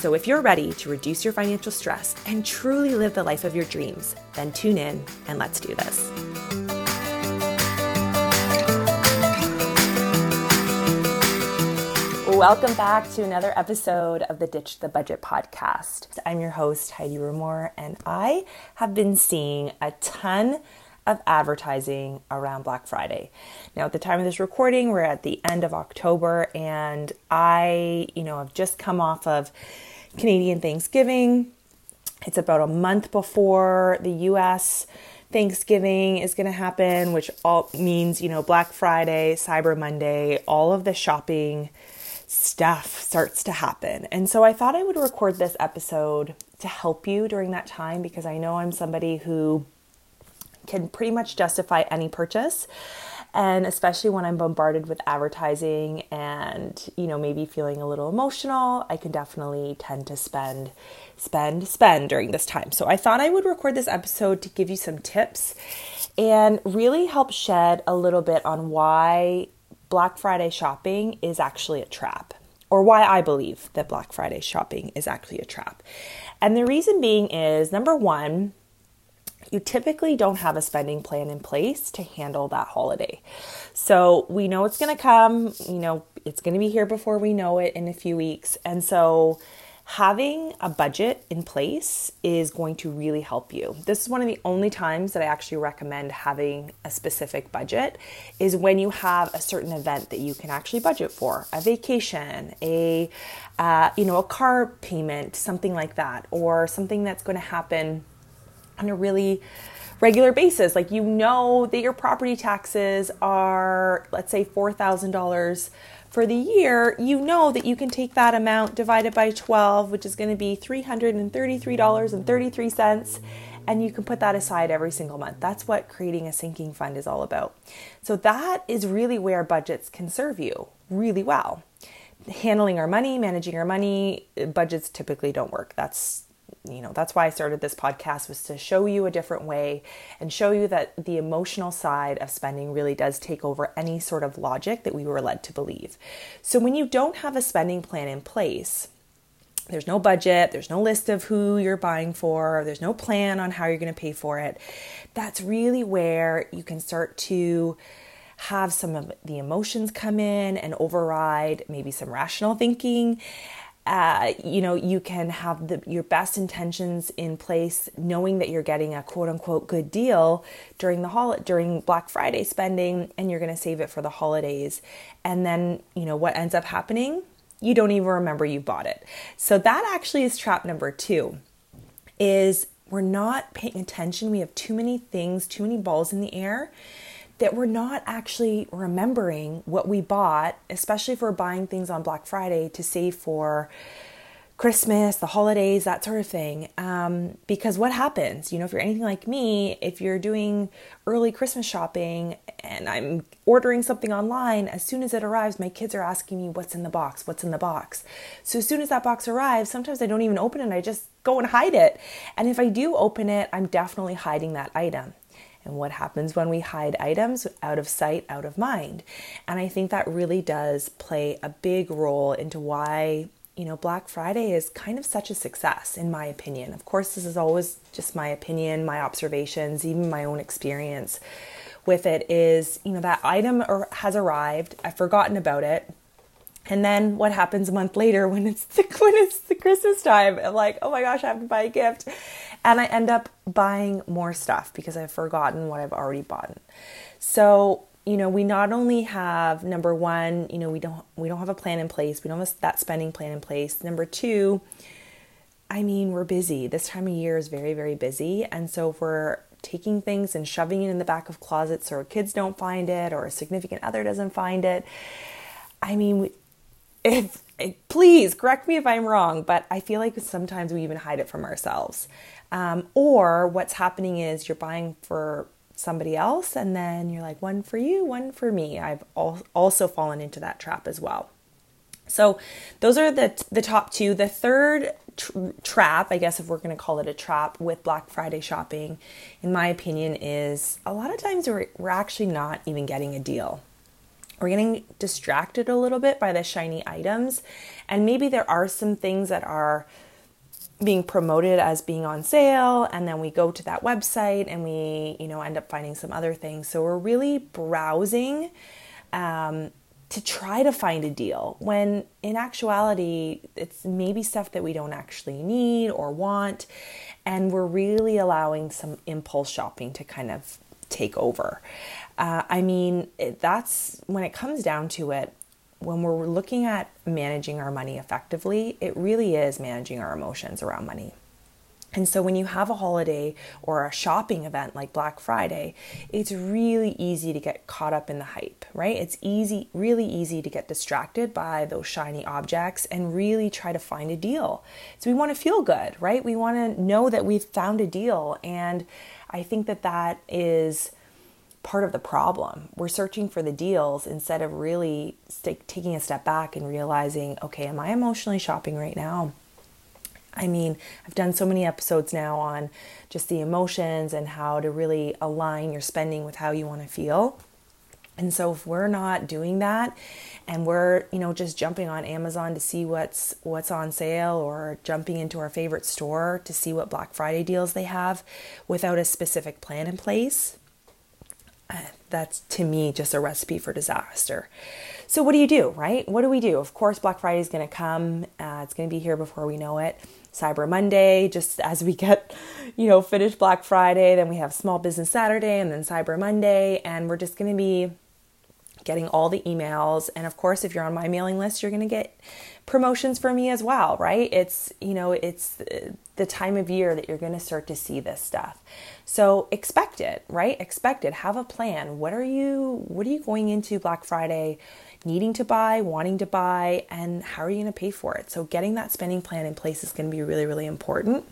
So, if you're ready to reduce your financial stress and truly live the life of your dreams, then tune in and let's do this. Welcome back to another episode of the Ditch the Budget podcast. I'm your host, Heidi Rumor, and I have been seeing a ton of advertising around Black Friday. Now, at the time of this recording, we're at the end of October, and I, you know, have just come off of Canadian Thanksgiving. It's about a month before the US Thanksgiving is going to happen, which all means, you know, Black Friday, Cyber Monday, all of the shopping stuff starts to happen. And so I thought I would record this episode to help you during that time because I know I'm somebody who can pretty much justify any purchase and especially when I'm bombarded with advertising and you know maybe feeling a little emotional, I can definitely tend to spend spend spend during this time. So I thought I would record this episode to give you some tips and really help shed a little bit on why Black Friday shopping is actually a trap or why I believe that Black Friday shopping is actually a trap. And the reason being is number 1, you typically don't have a spending plan in place to handle that holiday. So we know it's going to come, you know, it's going to be here before we know it in a few weeks. And so having a budget in place is going to really help you. This is one of the only times that I actually recommend having a specific budget is when you have a certain event that you can actually budget for, a vacation, a uh, you know, a car payment, something like that, or something that's going to happen on a really regular basis. Like you know that your property taxes are, let's say, $4,000 for the year, you know that you can take that amount divided by 12, which is going to be $333.33, and you can put that aside every single month. That's what creating a sinking fund is all about. So, that is really where budgets can serve you really well. Handling our money, managing our money, budgets typically don't work. That's you know that's why i started this podcast was to show you a different way and show you that the emotional side of spending really does take over any sort of logic that we were led to believe so when you don't have a spending plan in place there's no budget, there's no list of who you're buying for, there's no plan on how you're going to pay for it. That's really where you can start to have some of the emotions come in and override maybe some rational thinking uh, you know, you can have the, your best intentions in place, knowing that you're getting a quote unquote good deal during the hol- during Black Friday spending, and you're going to save it for the holidays. And then, you know, what ends up happening? You don't even remember you bought it. So that actually is trap number two. Is we're not paying attention. We have too many things, too many balls in the air that we're not actually remembering what we bought, especially if we're buying things on Black Friday to save for Christmas, the holidays, that sort of thing. Um, because what happens, you know, if you're anything like me, if you're doing early Christmas shopping and I'm ordering something online, as soon as it arrives, my kids are asking me, What's in the box? What's in the box? So as soon as that box arrives, sometimes I don't even open it, I just go and hide it. And if I do open it, I'm definitely hiding that item and what happens when we hide items out of sight, out of mind. And I think that really does play a big role into why you know, Black Friday is kind of such a success, in my opinion. Of course, this is always just my opinion, my observations, even my own experience with it is, you know, that item has arrived, I've forgotten about it. And then what happens a month later when it's the, when it's the Christmas time? I'm like, oh my gosh, I have to buy a gift and I end up buying more stuff because I've forgotten what I've already bought. So, you know, we not only have number 1, you know, we don't we don't have a plan in place. We don't have that spending plan in place. Number 2, I mean, we're busy. This time of year is very very busy, and so if we're taking things and shoving it in the back of closets so our kids don't find it or a significant other doesn't find it. I mean, if please correct me if I'm wrong, but I feel like sometimes we even hide it from ourselves. Um, or what's happening is you're buying for somebody else, and then you're like, one for you, one for me. I've also fallen into that trap as well. So, those are the, the top two. The third tr- trap, I guess, if we're going to call it a trap with Black Friday shopping, in my opinion, is a lot of times we're, we're actually not even getting a deal. We're getting distracted a little bit by the shiny items, and maybe there are some things that are being promoted as being on sale and then we go to that website and we you know end up finding some other things. So we're really browsing um, to try to find a deal when in actuality it's maybe stuff that we don't actually need or want and we're really allowing some impulse shopping to kind of take over. Uh, i mean that's when it comes down to it when we're looking at managing our money effectively, it really is managing our emotions around money. And so when you have a holiday or a shopping event like Black Friday, it's really easy to get caught up in the hype, right? It's easy, really easy to get distracted by those shiny objects and really try to find a deal. So we want to feel good, right? We want to know that we've found a deal. And I think that that is part of the problem. We're searching for the deals instead of really st- taking a step back and realizing, okay, am I emotionally shopping right now? I mean, I've done so many episodes now on just the emotions and how to really align your spending with how you want to feel. And so if we're not doing that and we're, you know, just jumping on Amazon to see what's what's on sale or jumping into our favorite store to see what Black Friday deals they have without a specific plan in place, that's to me just a recipe for disaster. So, what do you do, right? What do we do? Of course, Black Friday is going to come. Uh, it's going to be here before we know it. Cyber Monday, just as we get, you know, finished Black Friday, then we have Small Business Saturday and then Cyber Monday, and we're just going to be getting all the emails. And of course, if you're on my mailing list, you're going to get promotions for me as well, right? It's, you know, it's the time of year that you're going to start to see this stuff. So expect it, right? Expect it. Have a plan. What are you what are you going into Black Friday needing to buy, wanting to buy, and how are you going to pay for it? So getting that spending plan in place is going to be really really important.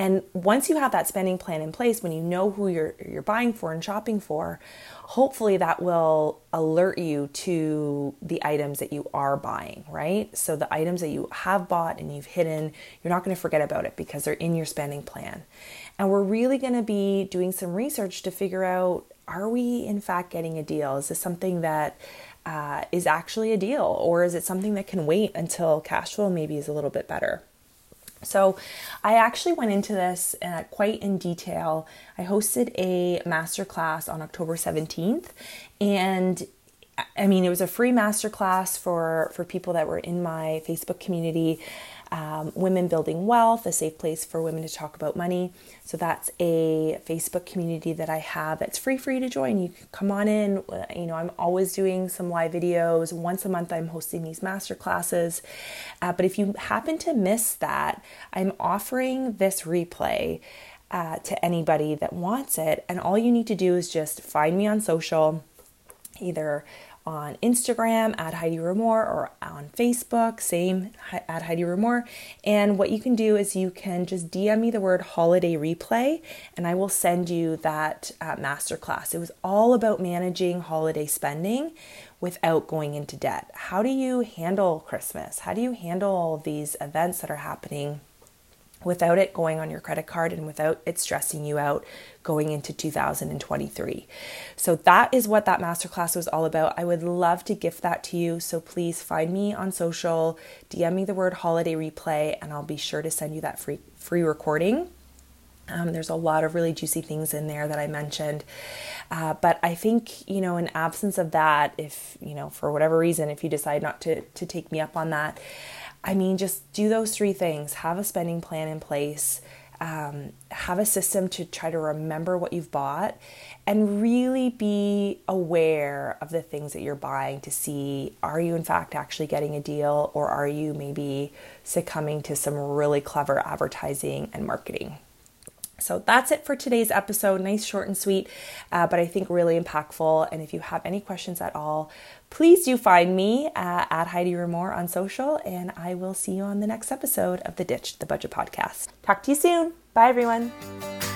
And once you have that spending plan in place, when you know who you're you're buying for and shopping for, hopefully that will alert you to the items that you are buying, right? So the items that you have bought and you've hidden, you're not going to forget about it because they're in your spending plan. And we're really going to be doing some research to figure out are we in fact getting a deal? Is this something that uh, is actually a deal, or is it something that can wait until cash flow maybe is a little bit better? So, I actually went into this uh, quite in detail. I hosted a masterclass on October 17th, and I mean, it was a free masterclass for, for people that were in my Facebook community um, Women Building Wealth, a safe place for women to talk about money. So that's a Facebook community that I have that's free for you to join. You can come on in. You know, I'm always doing some live videos. Once a month, I'm hosting these master classes. Uh, but if you happen to miss that, I'm offering this replay. Uh, to anybody that wants it. And all you need to do is just find me on social, either on Instagram at Heidi Remore or on Facebook, same at Heidi Remore. And what you can do is you can just DM me the word holiday replay and I will send you that uh, masterclass. It was all about managing holiday spending without going into debt. How do you handle Christmas? How do you handle these events that are happening? Without it going on your credit card and without it stressing you out going into 2023. So that is what that masterclass was all about. I would love to gift that to you. So please find me on social, DM me the word holiday replay, and I'll be sure to send you that free free recording. Um, there's a lot of really juicy things in there that I mentioned. Uh, but I think, you know, in absence of that, if, you know, for whatever reason, if you decide not to, to take me up on that, I mean, just do those three things have a spending plan in place, um, have a system to try to remember what you've bought, and really be aware of the things that you're buying to see are you, in fact, actually getting a deal, or are you maybe succumbing to some really clever advertising and marketing? So that's it for today's episode. Nice, short, and sweet, uh, but I think really impactful. And if you have any questions at all, please do find me uh, at Heidi Remore on social, and I will see you on the next episode of the Ditch the Budget podcast. Talk to you soon. Bye, everyone.